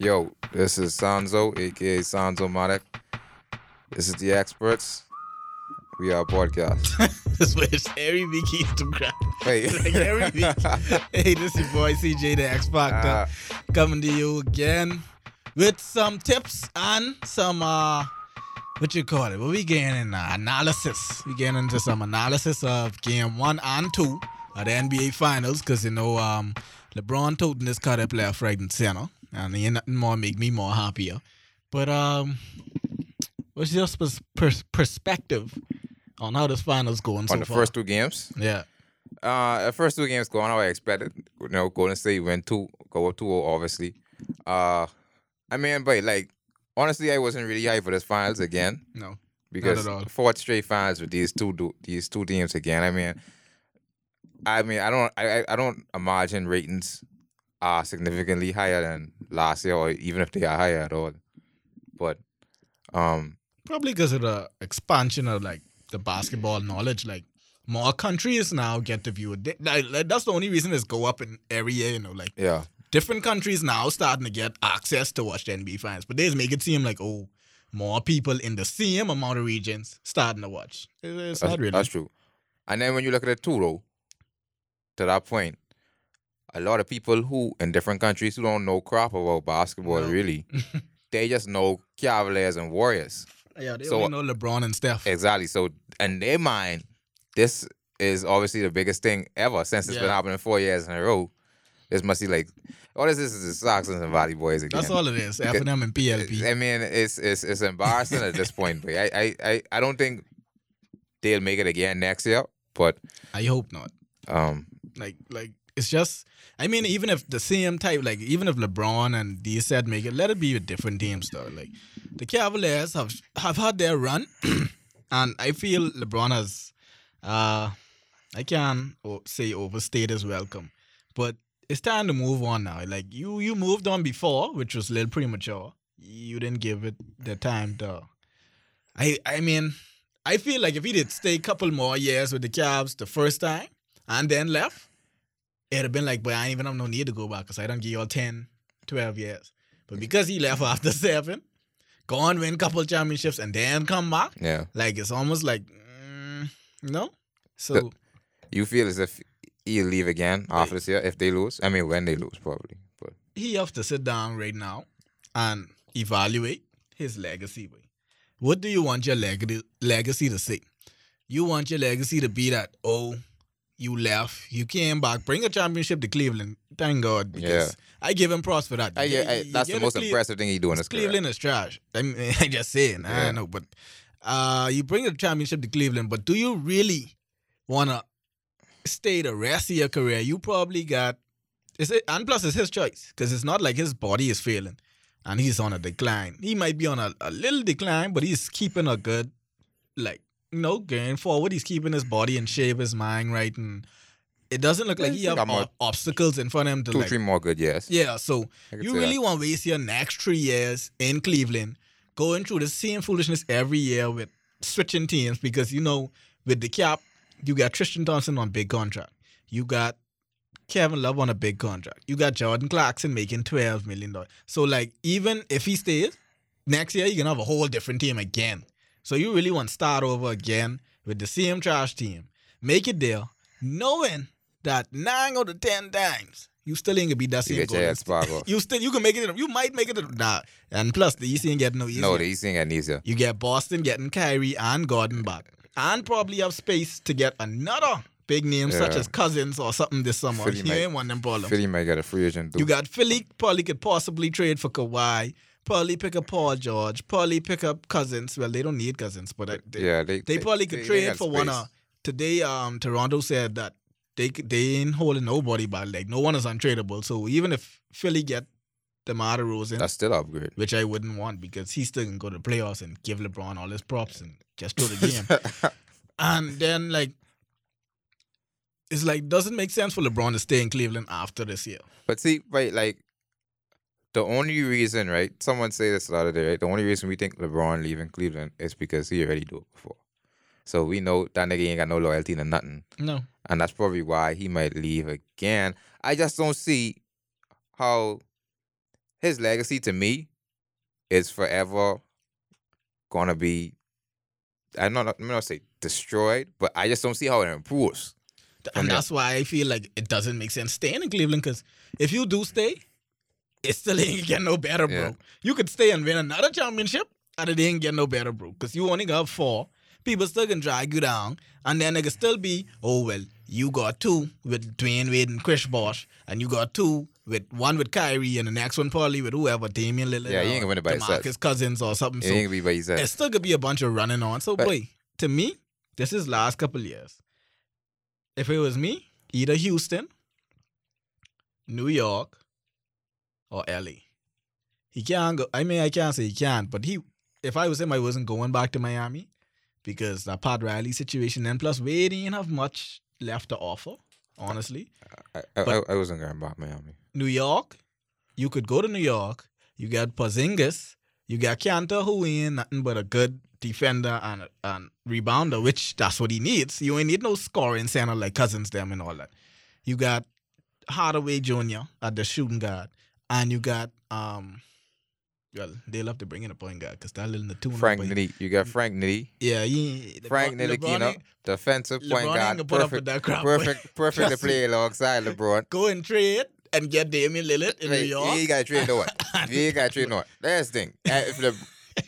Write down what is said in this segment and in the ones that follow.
Yo, this is Sanzo, aka Sanzo Matic. This is the Xperts. We are podcast. this is Harry B keeps to grab. Hey, Like Harry B. hey, this is your boy CJ the X Factor Ah. coming to you again with some tips and some uh what you call it? What we getting in uh, analysis. We getting into some analysis of game one and two of the NBA Finals because you know um LeBron told this cut up left, right, and center, and ain't nothing more make me more happier. But um, what's your pers- pers- perspective on how this finals going so on the far? first two games, yeah. uh, the first two games going how I expected. You know, Golden State went two, go up 2 obviously. Uh, I mean, but like, honestly, I wasn't really hyped for this finals again No. because at all. fourth straight finals with these two du- these two teams again. I mean, I mean, I don't, I, I- I don't imagine ratings are significantly higher than last year, or even if they are higher at all. But, um, Probably because of the expansion of like the basketball knowledge. Like more countries now get to view it. That's the only reason it's go up in every year. You know, like yeah, different countries now starting to get access to watch the NBA finals, but they just make it seem like oh, more people in the same amount of regions starting to watch. It's that's, not really. that's true. And then when you look at it too, though, to that point, a lot of people who in different countries who don't know crap about basketball No. really, they just know Cavaliers and Warriors. yeah, they So- only know LeBron and Steph. Exactly. So in their mind, this is obviously the biggest thing ever since it's been happening four years in a row. This must be like, all this is is the Soxers and Valley Boys again. That's all it is. F and M and PLP. I mean, it's it's it's embarrassing at this point. But I, I I I don't think they'll make it again next year. But I hope not. um, Like like it's just I mean even if the same type like even if LeBron and D said make it let it be with different teams though like the Cavaliers have have had their run and I feel LeBron has uh I can say overstayed his welcome. But it's time to move on now. Like you you moved on before which was a little premature. You didn't give it the time to I I mean I feel like if he did stay a couple more years with the Cavs the first time and then left, it'd have been like, but I ain't even have no need to go back because I don't give y'all 10, 12 years. But because he left after seven, go and win couple championships and then come back, yeah, like it's almost like, mm, you know? So you feel as if he'll leave again after this year if they lose. I mean, when they lose, probably. But he have to sit down right now and evaluate his legacy. What do you want your leg- legacy to say? You want your legacy to be that, oh, you left, you came back, bring a championship to Cleveland. Thank God. Because Yeah. I give him props for that. I, yeah, I, that's the most Cle- impressive thing he do in his career. Cleveland is trash. I mean, I just saying. Yeah. I know, but uh, you bring a championship to Cleveland, but do you really want to stay the rest of your career? You probably got. Is it, and plus, it's his choice because it's not like his body is failing and he's on a decline. He might be on a, a little decline, but he's keeping a good, like, know, going forward. He's keeping his body in shape, his mind right, and it doesn't look like he have more- obstacles in front of him to Two, like three more good years. yeah, so you really that. want to waste your next three years in Cleveland going through the same foolishness every year with switching teams because you know with the cap you got Tristan Thompson on big contract, you got Kevin Love on a big contract, you got Jordan Clarkson making twelve million dollars. So like even if he stays next year, you can have a whole different team again. So you really want to start over again with the same trash team, make it there, knowing that nine out of ten times you still ain't gonna be that You same. get your Golden head State. You still you can make it. You might make it. Nah. And plus, the East ain't getting no easier. No, the East ain't getting easier. You get Boston getting Kyrie and Gordon back, and probably have space to get another big name such as Cousins or something this summer. Philly you might- ain't want them problems. Philly might get a free agent. Too. You got Philly probably could possibly trade for Kawhi. Probably pick up Paul George. Probably pick up Cousins. Well, they don't need Cousins, but I- they, yeah, they they probably could they trade for one. space. Uh, today, um, Toronto said that they they ain't holding nobody back. Like no one is untradeable. So even if Philly get DeMar DeRozan, That's still upgrade. which I wouldn't want because he still can go to the playoffs and give LeBron all his props and just throw the game. and then like, it's like doesn't make sense for LeBron to stay in Cleveland after this year. But see, right, like the only reason, right? Someone say this a lot of the other day, right? The only reason we think LeBron leaving Cleveland is because he already do it before. So we know that nigga ain't got no loyalty to nothing. No, And that's probably why he might leave again. I just don't see how his legacy to me is forever gonna be. I'm not. I'm not say destroyed, but I just don't see how it improves. And there. that's why I feel like it doesn't make sense staying in Cleveland because if you do stay, it still ain't get no better, bro. Yeah. You could stay and win another championship and it ain't get no better, bro. Because you only got four. People still can drag you down. And then it can still be, oh, well, you got two with Dwayne Wade and Chris Bosh. And you got two with one with Kyrie and the next one probably with whoever, Damian Lillard. Yeah, he ain't gonna win it by. DeMarcus Cousins or something. It so ain't gonna be by himself. it still could be a bunch of running on. So, But- boy, to me, this is last couple years. If it was me, either Houston, New York, or LA. He can't go. I mean, I can't say he can't, but he. If I was him, I wasn't going back to Miami because that Pat Riley situation. And plus, we didn't have much left to offer. Honestly, I, I, I, I wasn't going back to Miami. New York, you could go to New York. You got Porzingis. You got Kanter, who ain't nothing but a good defender and and rebounder, which that's what he needs. You ain't need no scoring center like Cousins them and all that. You got Hardaway Jr. at uh, the shooting guard, and you got um. Well, they love to bring in a point guard because that little Natuna. Frank Nitty. You got Frank Nitty. Yeah, he, Frank LeBron ain't- defensive point LeBron ain't guard. gonna put up with Perfect, crap. perfect, perfect to play alongside LeBron. Go and trade and get Damian Lillard in New York. You got to trade no one. You got to trade no one. That's the thing. Uh, If the,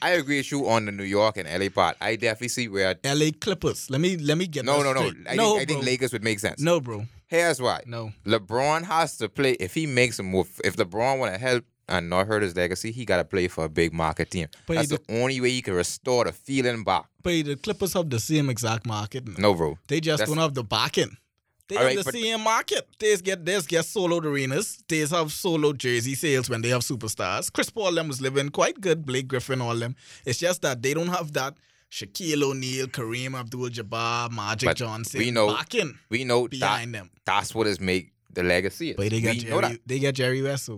I agree with you on the New York and LA part. I definitely see where. LA Clippers. Let me let me get No, that no, no. I, no, think, I think. Lakers would make sense. No, bro. Here's why. No. LeBron has to play. If he makes a move, if LeBron want to help and not hurt his legacy, he got to play for a big market team. But That's he the only way he can restore the feeling back. But the Clippers have the same exact market. No, bro. They just That's- don't have the backing. They have right, the same market. They get they get soloed arenas. They have solo jersey sales when they have superstars. Chris Paul them was living quite good. Blake Griffin, all them. It's just that they don't have that Shaquille O'Neal, Kareem Abdul-Jabbar, Magic But Johnson we know- backing We know that behind them. that's what is make the legacy. But they got we Jerry, they got Jerry West.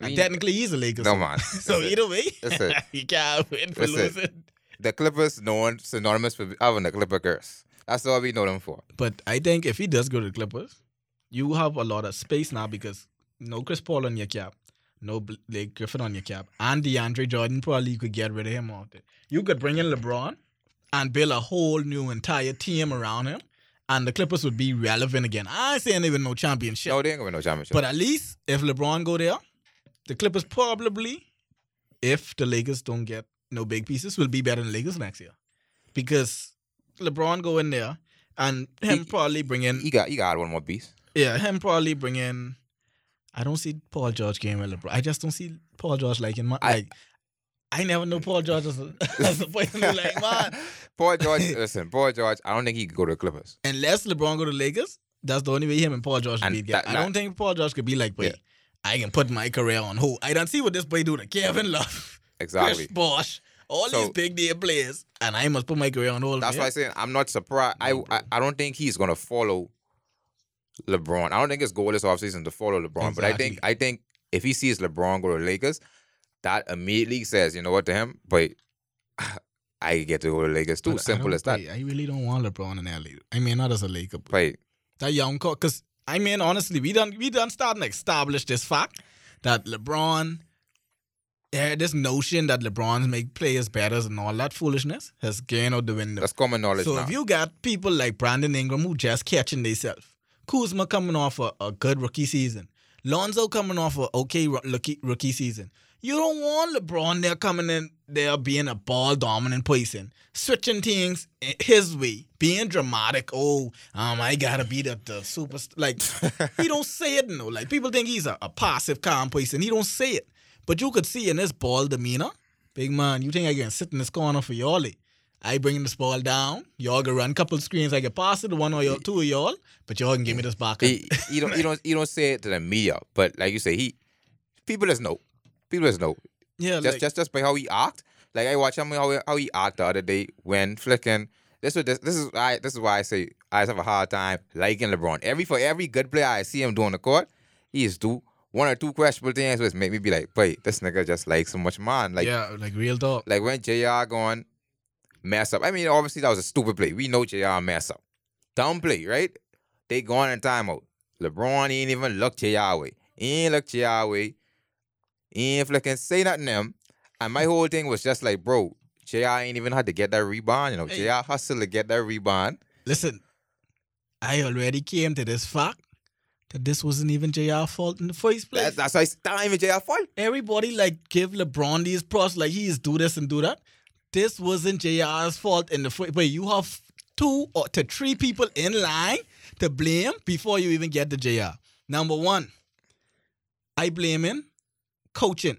And technically he's a Lakers. No man. So it. either way, That's it. you can't win for That's it. losing. the Clippers known synonymous with having the Clipper curse. That's all we know them for. But I think if he does go to the Clippers, you have a lot of space now because no Chris Paul on your cap, no Blake Griffin on your cap, and DeAndre Jordan probably you could get rid of him out there. You could bring in LeBron and build a whole new entire team around him, and the Clippers would be relevant again. I ain't saying even no championship, No, they ain't gonna win no championship. but at least if LeBron go there, the Clippers probably, if the Lakers don't get no big pieces, will be better than Lakers next year because LeBron go in there and him He- probably bring in you got you got one more piece. yeah, him probably bring in. I don't see Paul George game with LeBron. I just don't see Paul George liking my I- like. I never knew Paul George as a, as a point like man. Paul George, listen, Paul George. I don't think he could go to the Clippers. Unless LeBron go to Lakers, that's the only way him and Paul George And be that- I don't think Paul George could be like, wait, Yeah. I can put my career on hold. I don't see what this boy do to Kevin Love, Exactly. Chris Bosh, all So- these big name players, and I must put my career on hold. That's why I'm saying I'm not surprised. I. I I don't think he's gonna follow LeBron. I don't think his goal this offseason to follow LeBron. But I think I think if he sees LeBron go to the Lakers, that immediately says, you know what, to him, but I get to go to Lakers too. I Simple don't- as that. I really don't want LeBron in LA. I mean, not as a Laker, but But that young core. Because I mean, honestly, we done we done starting to establish this fact that LeBron, yeah, this notion that LeBron's make players better and all that foolishness has gone out the window. that's common knowledge So now. if you got people like Brandon Ingram who just catching themselves, Kuzma coming off a, a good rookie season, Lonzo coming off a okay rookie, rookie season, you don't want LeBron there coming in there being a ball dominant person, switching things his way, being dramatic. Oh, um, I gotta be the, the super. Like he don't say it no. Like people think he's a, a passive calm person. He don't say it, but you could see in his ball demeanor, big man. You think I can sit in this corner for y'all? eh? I bring this ball down. Y'all can run couple screens. I can pass it to one or y'all, two of y'all, but y'all can give me this back. he, he don't he don't he don't say it to the media, but like you say, he people just know. Just know. yeah, just like, just just by how he act. Like I watch him how he, how he act the other day when flicking. This was this, this is I this is why I say I have a hard time liking LeBron. Every for every good player I see him doing the court, he is do one or two questionable things which make me be like, wait, this nigga just like so much man. Like yeah, like real talk. like when JR going mess up. I mean, obviously that was a stupid play. We know JR mess up. Dumb play, right? They going in timeout. LeBron ain't even look JR way. He ain't look JR way. He ain't flicking say nothing to him. And my mm. whole thing was just like, bro, JR ain't even had to get that rebound. You know, Hey. JR hustled to get that rebound. Listen, I already came to this fact that this wasn't even JR fault in the first place. That's, that's why it's not even JR fault. Everybody like give LeBron these props like he is do this and do that. This wasn't JR's fault in the first. Wait, you have two or to three people in line to blame before you even get to JR. Number one, I blame him coaching.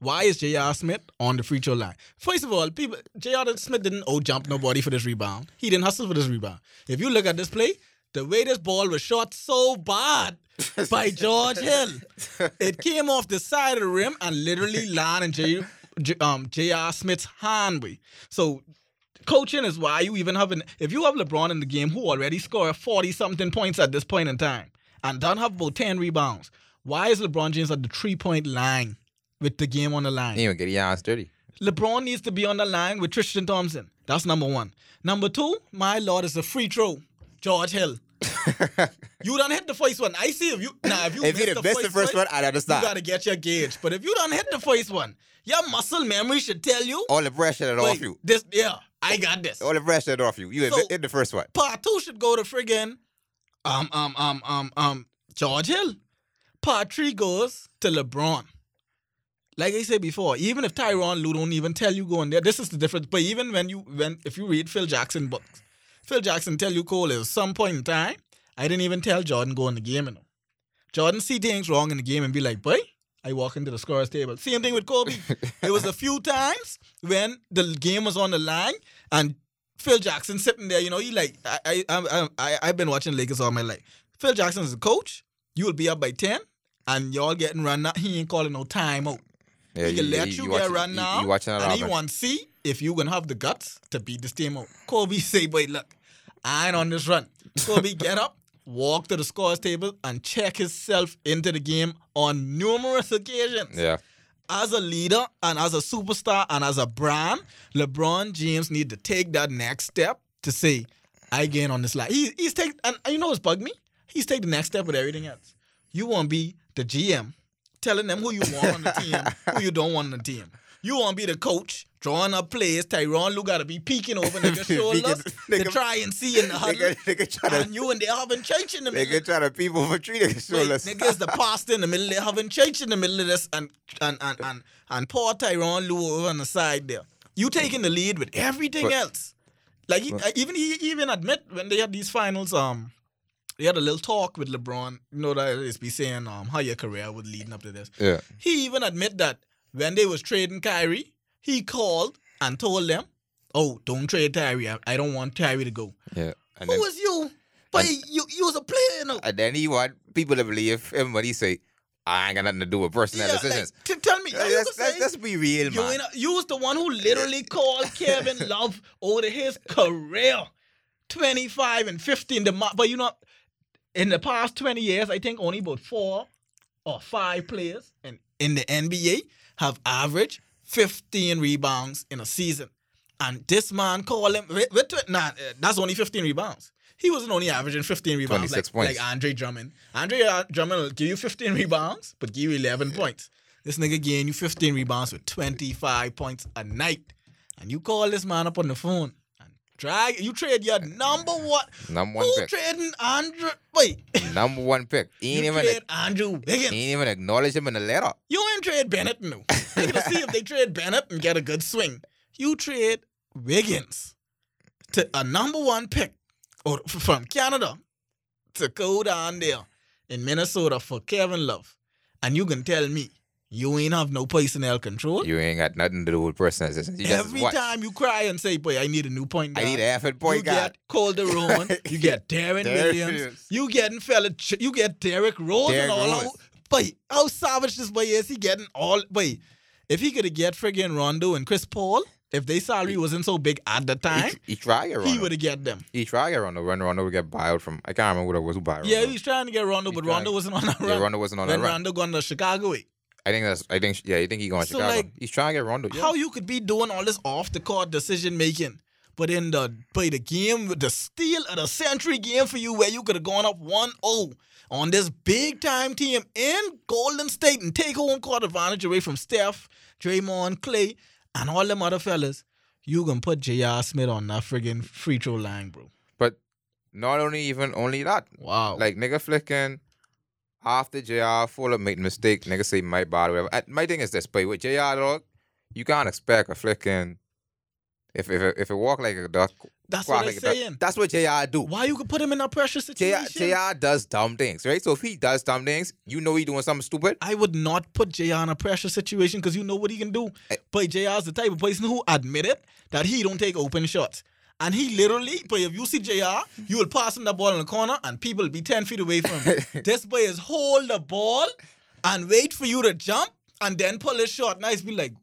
Why is J.R. Smith on the free throw line? First of all, people J.R. Smith didn't oh jump nobody for this rebound. He didn't hustle for this rebound. If you look at this play, the way this ball was shot so bad by George Hill, it came off the side of the rim and literally landed in J, um, J.R. Smith's hand. Way. So coaching is why you even have an if you have LeBron in the game who already scored 40 something points at this point in time and don't have about 10 rebounds, why is LeBron James at the three point line with the game on the line? He even get your hands dirty. LeBron needs to be on the line with Tristan Thompson. That's number one. Number two, my lord, is a free throw. George Hill. you don't hit the first one. I see if you now if you if you the the first one, I'd you understand. You gotta get your gauge. But if you don't hit the first one, your muscle memory should tell you. All the pressure that off you. This yeah, I got this. All the pressure that off you. You So- hit hit the first one. Part two should go to friggin' um um um um um George Hill. Part three goes to LeBron. Like I said before, even if Tyronn Lue don't even tell you going there, this is the difference. But even when you when if you read Phil Jackson books, Phil Jackson tell you Cole is some point in time. I didn't even tell Jordan go in the game, you know. Jordan see things wrong in the game and be like, boy, I walk into the scorer's table. Same thing with Kobe. it was a few times when the game was on the line and Phil Jackson sitting there, you know, he like I I I, I I've been watching Lakers all my life. Phil Jackson is a coach. You will be up by ten, and y'all getting run out. He ain't calling no timeout. Yeah, he can let you, get watching- run you- now, You and he want to see if you gonna have the guts to beat this team out. Kobe say, "Boy, look, I ain't on this run." Kobe get up, walk to the scores table, and check himself into the game on numerous occasions Yeah. as a leader and as a superstar and as a brand, LeBron James need to take that next step to say, I gain on this line. He, he's take and you know what's bugged me? He's take the next step with everything else. You want to be the GM, telling them who you want on the team, who you don't want on the team. You want to be the coach, drawing up plays. Tyronn Lue got to be peeking over niggas' shoulders to nigga- try and see in the huddle. Nigga, nigga And to you and they having church in the middle. nigga try to people for three niggas Wait, shoulders. niggas the pastor in the middle, they having church in the middle of this and and and and, and poor Tyronn Lue over on the side there. You taking the lead with everything But- else. Like he, but- even he even admit when they had these finals, um, they had a little talk with LeBron. You know that is be saying um how your career was leading up to this. Yeah. He even admit that when they was trading Kyrie, he called and told them, "Oh, don't trade Kyrie. I, I don't want Kyrie to go." Yeah. And Who then, was you? But you you was a player, you know. and then he want people to believe him when he say, I ain't got nothing to do with personnel Yeah, decisions. like, t- tell me, you let's, let's, let's be real, You, man. ain't, you was the one who literally called Kevin Love over his career. 25 and 15. The, but you know, in the past 20 years, I think only about four or five players in, in the NBA have averaged 15 rebounds in a season. And this man called him, with, with, nah, uh, that's only 15 rebounds. He wasn't only averaging 15 rebounds like, points. like Andre Drummond. Andre uh, Drummond will give you 15 rebounds, but give you 11 points. This nigga giving you 15 rebounds with 25 points a night. And you call this man up on the phone drag, you trade your number one. Number one Who pick. trading Andre? Wait. Number one pick. He ain't you even trade Andrew he Wiggins. ain't even acknowledge him in the letter. You ain't trade Bennett, no. I gotta see if they trade Bennett and get a good swing. You trade Wiggins to a number one pick or from Canada to go down there in Minnesota for Kevin Love. And you can tell me you ain't have no personnel control. You ain't got nothing to do with personnel decisions. You Every watch. time you cry and say, boy, I need a new point guard. I need a effort you point guard. You get Calderon, you get Deron Deron Williams, Williams. you getting fella, you get Derrick Rose Derrick and all Rose. But how savage this boy is, he getting all. But if he could have get friggin' Rondo and Chris Paul, if their salary wasn't so big at the time, He, he tried to he would have get them. He tried run. Run Rondo would get buyout from. I can't remember what it was who buyout. Yeah, Rondo. he's trying to get Rondo, He but tried. Rondo wasn't on that run. Yeah. Rondo wasn't on when that run. Rondo gone to Chicago, eh? I think that's. I think. Yeah, You think he going to So, Chicago. like, he's trying to get Rondo. Yeah. how you could be doing all this off the court decision making, But in the play the game, with the steal of the century game for you, where you could have gone up 1-0 on this big time team in Golden State and take home court advantage away from Steph, Draymond, Clay, and all them other fellas, you gonna put J.R. Smith on that friggin' free throw line, bro. But not only even only that, Wow. like nigga flicking after JR full of making mistake, nigga say my bad whatever. My thing is this, but with JR dog, you can't expect a flicking if if it- if it walk like a duck, that's what I'm like a duck. saying. That's what JR do. Why you could put him in a pressure JR, situation? JR does dumb things, right? So if he does dumb things, you know he doing something stupid. I would not put JR in a pressure situation because you know what he can do. Eh. But JR's the type of person who admitted that he don't take open shots. And he literally, but if you see JR, you will pass him the ball in the corner and people will be 10 feet away from him. this boy is hold the ball and wait for you to jump and then pull it his shot. Nice be like,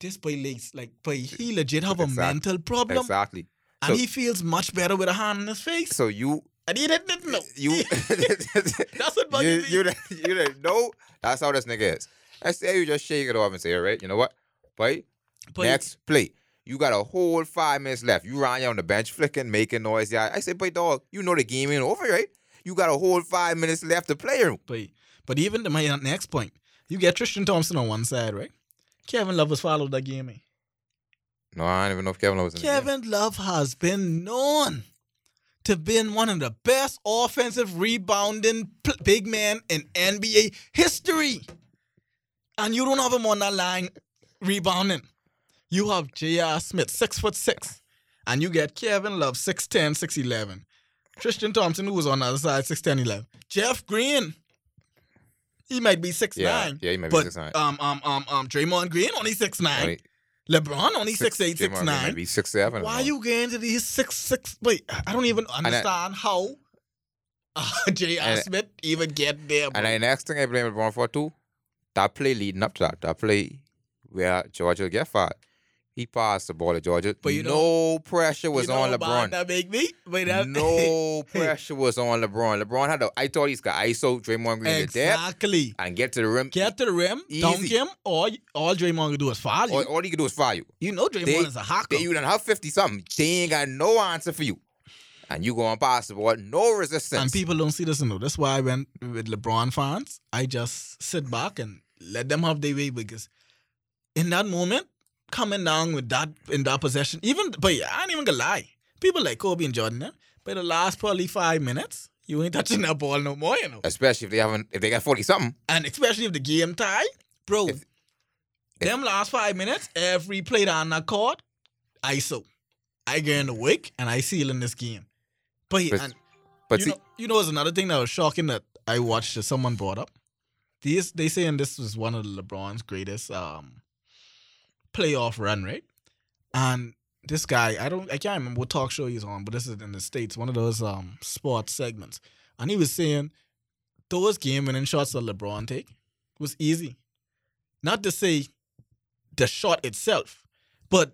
this boy lates, like, boy, he legit have a mental problem. Exactly. And So- he feels much better with a hand in his face. So you and he didn't, know. you That's what bugging you, me. you, didn't- you didn't know that's how this nigga is. I say you just shake it off and say, all right, you know what? But But- next play. You got a whole five minutes left. You around here on the bench flicking, making noise. Yeah. I say, but dog, you know the game ain't over, right? You got a whole five minutes left to play. But but even to my next point, you get Tristan Thompson on one side, right? Kevin Love has followed that game. eh? No, I don't even know if Kevin Love was in the game. Kevin Love has been known to been one of the best offensive rebounding big men in NBA history. And you don't have him on that line rebounding. You have J.R. Smith, six foot six. And you get Kevin Love, 6'10, 6'11. Tristan Thompson, who was on the other side, 6'10, 11. Jeff Green, he might be 6'9. Yeah, yeah, he might be but, 6'9. Um, um, um, um, Draymond Green, only 6'9. Only LeBron, only six- 6'8, Draymond Green 6'9. might be six seven. Why you getting to these six six? Wait, I don't even I- understand how uh, J.R. Smith even get there. Bro. And the next thing I blame LeBron for too, that play leading up to that, that play where Georgia get fired. He passed the ball to Georgia. But you no pressure was you know on LeBron. That make me. That, no pressure was on LeBron. LeBron had to. I thought he's got ISO Draymond Green to exactly. and get to the rim. Get to the rim, dunk Easy. him, or all Draymond can do is foul you. all, all he can do is fire you. you know Draymond They- is a hacker. They, you done have fifty something. They ain't got no answer for you, and you going pass the ball, no resistance. and people don't see this enough. That's why I went with LeBron fans. I just sit back and let them have their way because in that moment, coming down with that in that possession, even but yeah, I ain't even gonna lie. People like Kobe and Jordan, eh? but the last probably five minutes, you ain't touching that ball no more, you know. especially if they haven't, if they got forty something. And especially if the game tie, bro. If- them last five minutes, every play down that court, ISO. I get in the wick and I seal in this game. But, But- and But you see, know, you know, it's another thing that was shocking that I watched that someone brought up. These they saying this was one of LeBron's greatest um playoff run, right? And this guy, I don't, I can't remember what talk show he's on, but this is in the states, one of those um sports segments, and he was saying those game winning shots that LeBron take was easy. Not to say the shot itself, but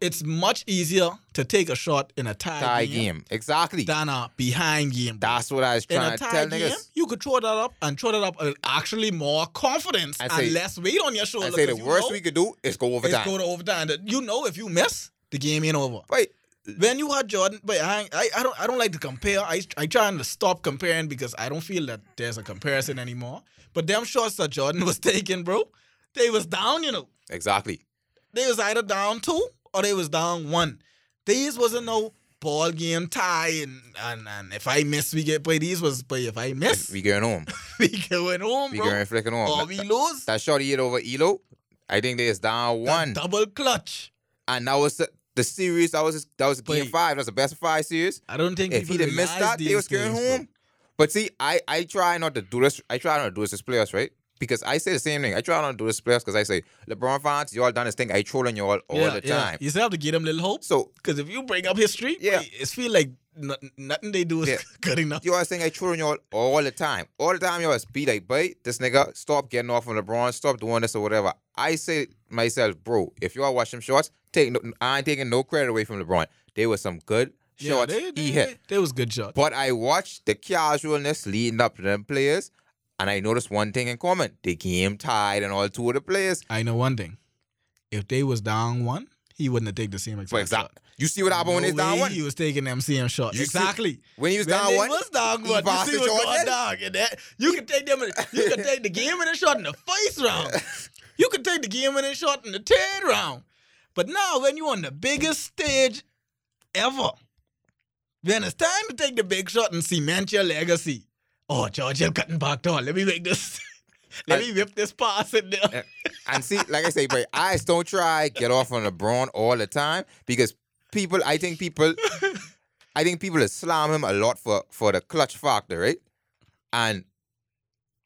it's much easier to take a shot in a tie, tie game, game exactly. than a behind game. bro. That's what I was in trying a to tell game, niggas. you could throw that up and throw that up with actually more confidence I and less weight on your shoulder. I say the worst know we could do is go overtime. go to overtime. You know, if you miss, the game ain't over. Wait, When you had Jordan, but I, I, I don't, I don't like to compare. I, I trying to stop comparing because I don't feel that there's a comparison anymore. But them shots that Jordan was taking, bro, they was down. You know, exactly. they was either down two or they was down one. These wasn't no ball game tie and and, and if I miss we get play these was but if I miss We going home. we going home, We bro. going flicking home. Or we lose. that shot he hit over Ehlo, I think they is down That one, double clutch. and that was the, the series. That was that was game Wait. five. That was the best five series. I don't think If he didn't miss that, they was going bro. home. But see, I I try not to do this. I try not to do this as players, right? Because I say the same thing. I try not to do this players because I say LeBron fans, y'all done this thing. I trolling y'all all Yeah, the yeah. time. You still have to give them little hope. So Because if you bring up history, Yeah. it's feel like nothing, nothing they do is Yeah. good enough. you are saying I trolling y'all all the time. All the time y'all be like, boy, this nigga, stop getting off on LeBron, stop doing this or whatever. I say myself, bro, if y'all watch them shots, take no, I ain't taking no credit away from LeBron. They were some good Yeah, shots they, they, he hit. They, they was good shots. But I watched the casualness leading up to them players, and I noticed one thing in common. The game tied and all two of the players. I know one thing. If they was down one, he wouldn't have taken the same exact exact. shot. You see what happened when No he's down one? He was taking them same shots. You see- exactly. When he was When down one, was down one. You see shot going down. That, you can take them. In, you can take the game in a shot in the first round. You can take the game in a shot in the third round. But now, when you're on the biggest stage ever, when it's time to take the big shot and cement your legacy. Oh, George Hill cutting back door. Let me make this. Let me whip this pass in there. And see, like I say, but I don't try get off on LeBron all the time because people, I think people, I think people slam him a lot for for the clutch factor, right? And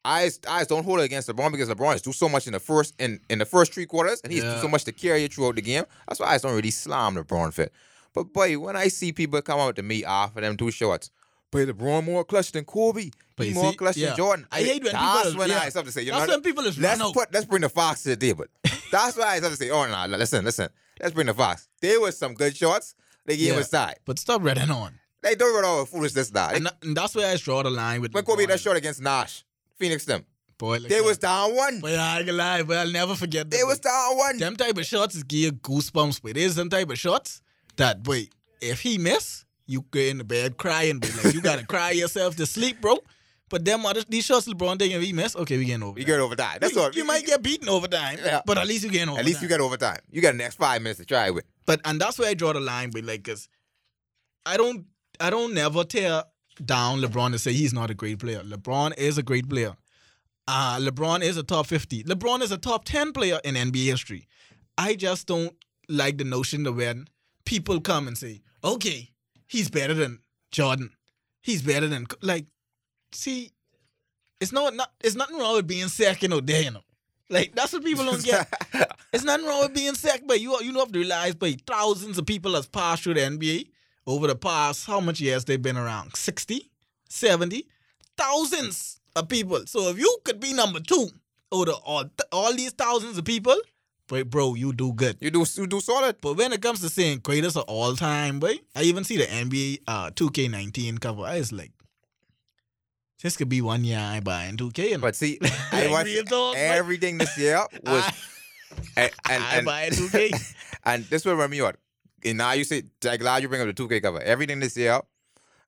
I I don't hold it against LeBron because LeBron has do so much in the first in, in the first three quarters, and he's do so much to carry you throughout the game. That's why I don't really slam LeBron fit. But boy, when I see people come out to me after them two shots, but LeBron more clutch than Kobe, But he more see, clutch yeah. than Jordan. I hate when that's people- when yeah. I start to say, you know, That's what? when people is let's put let's bring the Fox to the table. That's why I start to say, oh no, listen, listen, let's bring the Fox. There was some good shots. They gave Yeah. aside. But stop running on. They don't run all the foolishness now. And, that- and that's where I draw the line with when Kobe that shot against Nash, Phoenix them, Boy, like they that. was down one. But I ain't gonna lie, but I'll never forget that. They was down one. Them type of shots is give goosebumps. But there's some type of shots that, boy, if he miss, you get in the bed crying. But like, you gotta cry yourself to sleep, bro. But them other these shots LeBron taking, he miss, okay, we getting over. You get overtime. That's you, all. you might get beaten overtime, Yeah. but at least you getting over. At least you get overtime. You got the next five minutes to try it with. But and that's where I draw the line, but like, cause I don't, I don't never tear down LeBron to say he's not a great player. LeBron is a great player. Uh, LeBron is a top fifty. LeBron is a top ten player in NBA history. I just don't like the notion that when people come and say, "Okay, he's better than Jordan. He's better than like." See, it's not, not it's nothing wrong with being second or there, you know. Like that's what people don't get. It's nothing wrong with being sick, but you you know have to realize, but thousands of people has passed through the NBA over the past how much years they've been around? 60, 70, thousands of people. So if you could be number two out of all all these thousands of people, but bro, you do good. you do you do solid. But when it comes to saying greatest of all time, boy, I even see the NBA uh 2K19 cover. I was like, this could be one year I buy in 2K. And But see, I watched real talk, boy. everything this year was I, and and, I and, buy in 2K. and this will remind me what. And now you say, I'm glad you bring up the 2K cover. Everything this year.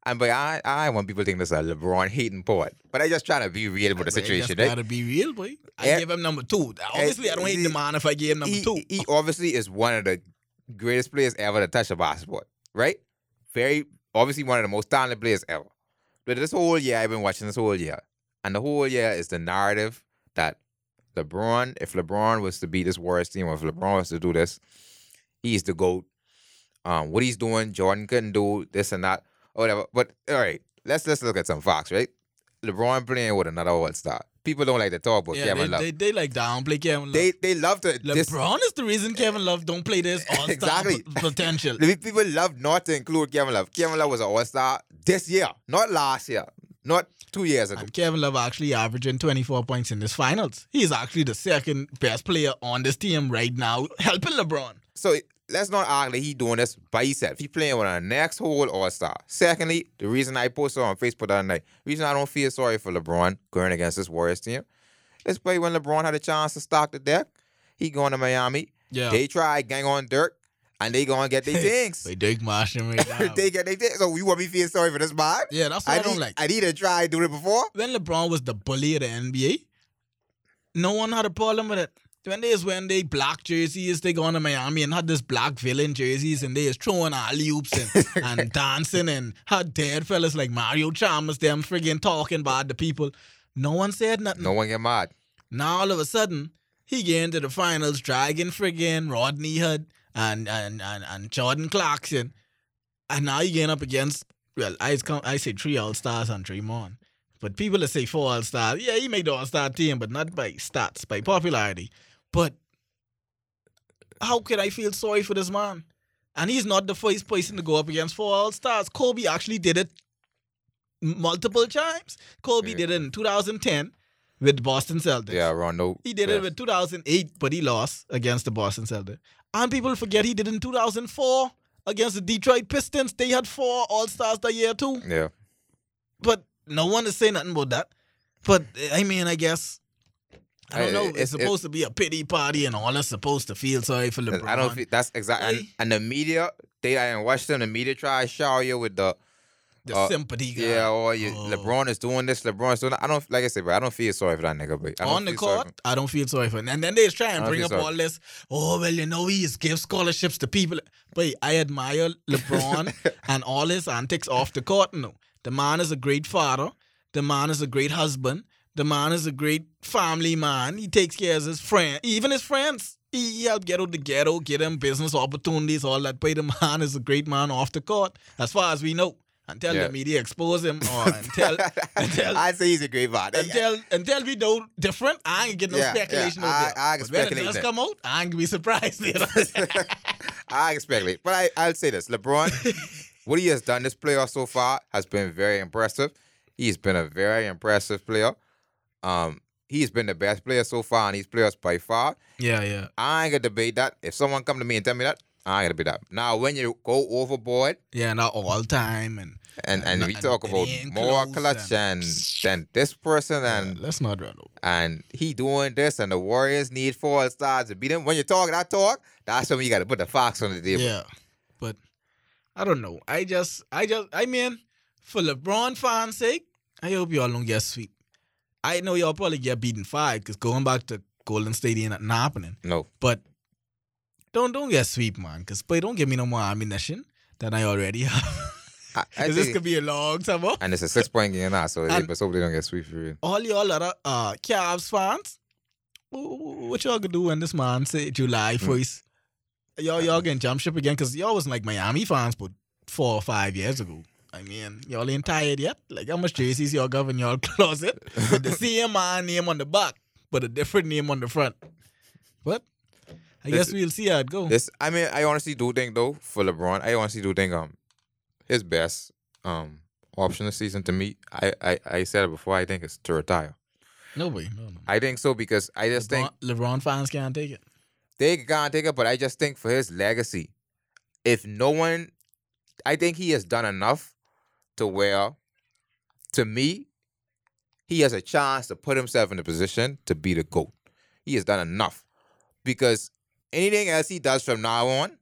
And but I, I want people to think this is a LeBron hating poet. But I just trying to be real with the situation, just right? gotta be real, boy. I Eh, give him number two. Obviously, I don't hate the man if I give him number he, two. he obviously is one of the greatest players ever to touch a basketball, right? Very obviously one of the most talented players ever. But this whole year I've been watching this whole year, and the whole year is the narrative that LeBron, if LeBron was to beat this Warriors team, or if LeBron was to do this, he's the goat. Um, what he's doing, Jordan couldn't do this and that, or whatever. But all right, let's let's look at some facts, right? LeBron playing with another All Star. People don't like to talk about yeah, Kevin they, Love. they, they like downplay Kevin Love. They they love to dis- LeBron is the reason Kevin Love don't play this all star Exactly. potential. People love not to include Kevin Love. Kevin Love was an All Star this year, not last year, not two years ago. And Kevin Love actually averaging 24 points in this finals. He's actually the second best player on this team right now, helping LeBron. So let's not act like he doing this by himself. He playing with a next whole All Star. Secondly, the reason I posted on Facebook that other night, reason I don't feel sorry for LeBron going against this Warriors team, is play when LeBron had a chance to stock the deck. He going to Miami. Yeah. They try gang on Dirk, and they gonna get their things. They Dick Martian right now. they get their things. So you want me to feel sorry for this man? yeah, that's what I, I, don't need, like. I need to try do it before. when LeBron was the bully of the NBA, no one had a problem with it. When they is when they black jerseys, they going to Miami and had this black villain jerseys and they is throwing alley oops and, and dancing and had dead fellas like Mario Chalmers, them friggin' talking about the people. No one said nothing. No one get mad. Now all of a sudden, he get into the finals, dragging friggin' Rodney Hood and and, and and Jordan Clarkson. And now you getting up against well, I come I say three all stars and Draymond. But people that say four all stars, yeah, he made the all star team, but not by stats, by popularity. But how could I feel sorry for this man? And he's not the first person to go up against four all stars. Kobe actually did it multiple times. Kobe Yeah. did it in 2010 with Boston Celtics. Yeah, Rondo. He did yeah. it with 2008, but he lost against the Boston Celtics. And people forget he did it in 2004 against the Detroit Pistons. They had four All Stars that year too. Yeah. But no one is saying nothing about that. But I mean, I guess I don't know. it's- It's, supposed to be a pity party, and all is supposed to feel sorry for LeBron. I don't feel that's exactly. And, and the media, they I watch them. The media try to shower you with the the uh, sympathy. Guy. yeah, or you, Oh. LeBron is doing this, LeBron is doing that. I don't like I said, bro. I don't feel sorry for that nigga, but I don't on the court, I don't feel sorry for him. And then they try and bring up sorry. all this. Oh well, you know he gives scholarships to people. But I admire LeBron and all his antics off the court. No, the man is a great father. The man is a great husband. The man is a great family man. He takes care of his friend, even his friends. He, he helped get out the ghetto, get him business opportunities, all that. But the man is a great man off the court, as far as we know. Until Yeah. the media expose him, or until until I'd say he's a great bot. until until we know different, I ain't get no Yeah, speculation yeah, I-. I can but when it does come out, I ain't gonna be surprised. You know? I can speculate, but I, I'll say this: LeBron, what he has done this playoff so far has been very impressive. He's been a very impressive player. Um, he's been the best player so far and he's players by far. yeah, yeah, I ain't gonna debate that. If someone come to me and tell me that, I ain't gonna debate that. Now, when you go overboard yeah. Not all time, and and and we talk it about more clutch and- and than this person and let's not run over. and he doing this and the Warriors need four stars to beat him. When you talk that talk, that's when you got to put the fox on the table. Yeah, but I don't know. I just, I just, I mean, for LeBron fans' sake, I hope y'all don't get sweep. I know y'all probably get beaten five because going back to Golden State ain't nothing happening. No, But don't don't get sweep, man. Because boy, don't give me no more ammunition than I already have. I, I this could be a long time. up. and it's a six point game now, so And- let's hope they don't get sweep for real. all y'all other uh Cavs fans, wh- wh- what y'all gonna do when this man say July Mm. first? Y'all y'all getting jump ship again? Cause y'all wasn't like Miami fans, but four or five years ago. I mean, y'all ain't tired yet. Like how much jerseys y'all got in y'all closet with the same man name on the back, but a different name on the front. But I guess This- we'll see how it go. This, I mean, I honestly do think though for LeBron, I honestly do think um his best um option this season to me, I I, I said it before, I think it's to retire. no way, no, no. I think so because I just think LeBron, LeBron fans can't take it. they can't take it, but I just think for his legacy, if no one, I think he has done enough to where, to me, he has a chance to put himself in a position to be the GOAT. He has done enough because anything else he does from now on,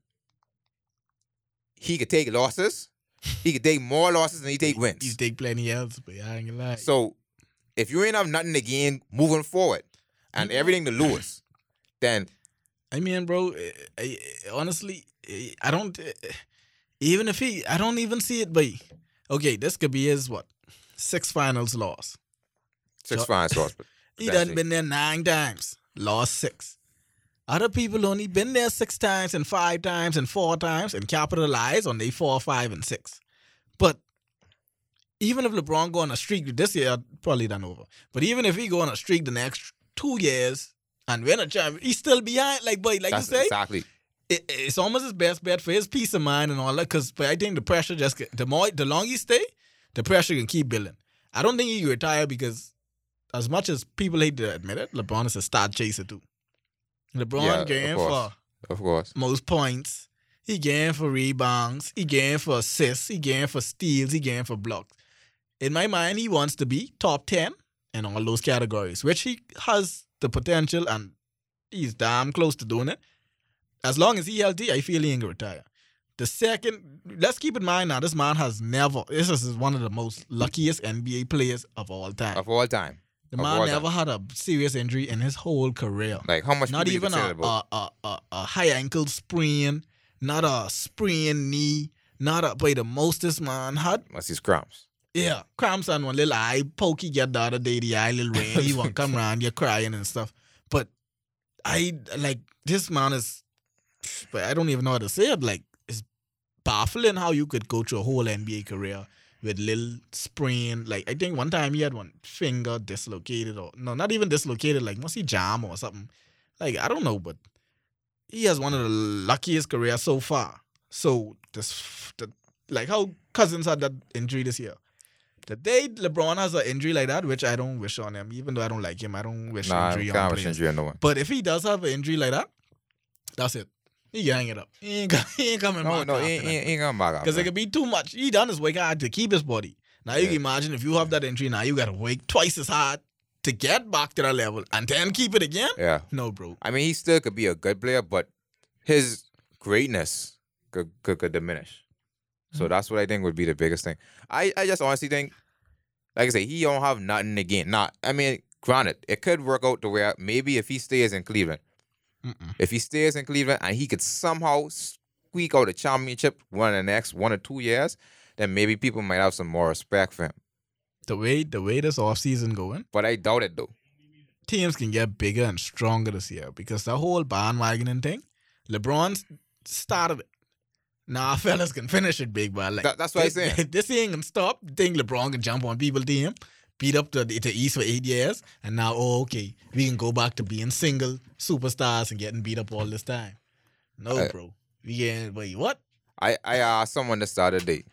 he could take losses. He could take more losses than he take wins. wins. take plenty else, but I ain't gonna lie. So if you ain't have nothing to gain moving forward and Mhm. everything to lose, then I mean, bro, eh, I, I- honestly, eh, I don't. eh, Even if he, I don't even see it. But okay, this could be his what six finals loss. six So- finals. But He done it. been there nine times, lost six. Other people only been there six times and five times and four times and capitalized on they four, five, and six. But even if LeBron go on a streak this year, probably done over. But even if he go on a streak the next two years and win a champion, he's still behind. Like, boy, like That's you say, exactly. It, it's almost his best bet for his peace of mind and all that. Because I think the pressure just get, the more the longer you stay, the pressure can keep building. I don't think he can retire because as much as people hate to admit it, LeBron is a star chaser too. LeBron Yeah, of game course. for Of course. most points. He game for rebounds. He game for assists. He game for steals. He game for blocks. In my mind, he wants to be top ten in all those categories, which he has the potential and he's damn close to doing it. As long as he healthy, I feel he ain't gonna retire. The second, let's keep in mind now, this man has never. This is one of the most luckiest NBA players of all time. Of all time. The of man never had a serious injury in his whole career. Like how much Not even a, a, a, a, a high ankle sprain, not a sprained knee, not a. But the most this man had, What's his cramps? yeah, cramps on one little eye, pokey get the other day, the eye little rain, he won't come around, you're crying and stuff. But I like this man is, but I don't even know how to say it. Like it's baffling how you could go through a whole NBA career with little sprain. Like I think one time he had one finger dislocated or no, not even dislocated. Like must he jam or something? Like I don't know, but he has one of the luckiest careers so far. So this, the, like how Cousins had that injury this year. The day LeBron has an injury like that, which I don't wish on him, even though I don't like him, I don't wish Nah, injury on wish players. injury on no. But if he does have an injury like that, that's it. He can hang it up. He ain't, he ain't coming No, back. no, after he ain't, he ain't, gonna back. Because it could be too much. He done his work hard to keep his body. Now you Yeah. can imagine if you have that injury, now you gotta work twice as hard to get back to that level and then keep it again? Yeah. No, bro. I mean, he still could be a good player, but his greatness could could, could diminish. So mm. that's what I think would be the biggest thing. I, I just honestly think, like I say, he don't have nothing to gain. Not, I mean, granted, it could work out to where maybe if he stays in Cleveland, Mm-mm. if he stays in Cleveland and he could somehow squeak out a championship one of the next one or two years, then maybe people might have some more respect for him. The way the way this offseason going, But I doubt it though. teams can get bigger and stronger this year because the whole bandwagoning thing, LeBron started it. Nah, fellas can finish it big, but like That- that's what I'm saying. This ain't gonna stop. Think LeBron can jump on people team, beat up the the East for eight years, and now oh okay, we can go back to being single superstars and getting beat up all this time. No, Uh, bro. We can't wait, what? I I asked someone this the other day.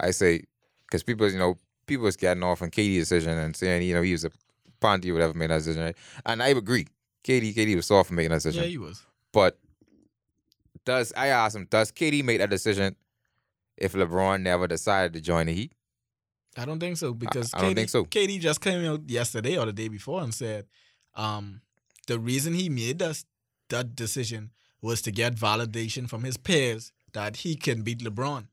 I say, because people, you know, people was getting off on KD's decision and saying, you know, he was a panty or whatever made that decision. Right? And I agree. KD, KD was soft for making that decision. Yeah, he was. But does I asked him, does KD make that decision if LeBron never decided to join the Heat? I don't think so because I don't KD, think so. KD just came out yesterday or the day before and said, um, the reason he made that that decision was to get validation from his peers that he can beat LeBron.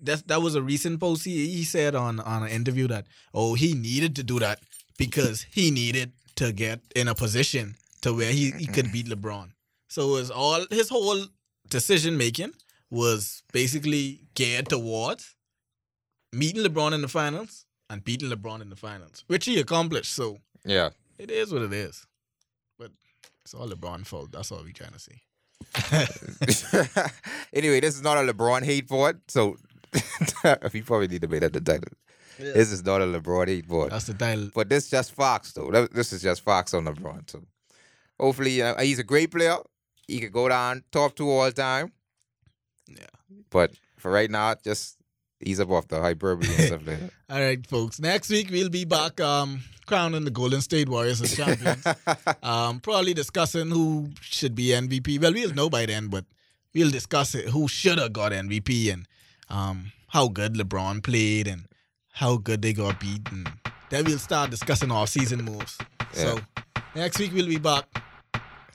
That that was a recent post he, he said on on an interview that oh he needed to do that because he needed to get in a position to where he, he could beat LeBron. So it was all his whole decision making was basically geared towards meeting LeBron in the finals and beating LeBron in the finals, which he accomplished. So Yeah. it is what it is. But it's all LeBron fault. That's all we trying to see. anyway, this is not a LeBron hate board, so we probably need to make that the title. This is not a LeBron hate board. That's the title. But this just Fox though. This is just Fox on LeBron. So hopefully uh, he's a great player. He could go down top two all time. Yeah. But for right now, just ease up off the hyperbole and stuff like All right, folks. Next week we'll be back um crowning the Golden State Warriors as champions. um, probably discussing who should be MVP. Well, we'll know by then, but we'll discuss it. Who should have got MVP and um, how good LeBron played and how good they got beaten. Then we'll start discussing our season moves. So next week we'll be back.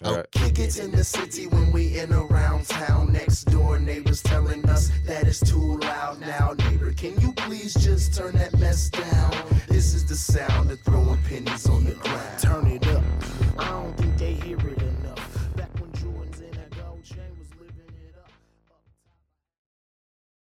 Kick it in the city when we in around town. Next door neighbors telling us that it's too loud now. Neighbor, can you please just turn that mess down? This is the sound of throwing pennies on the ground. Turn it up. I don't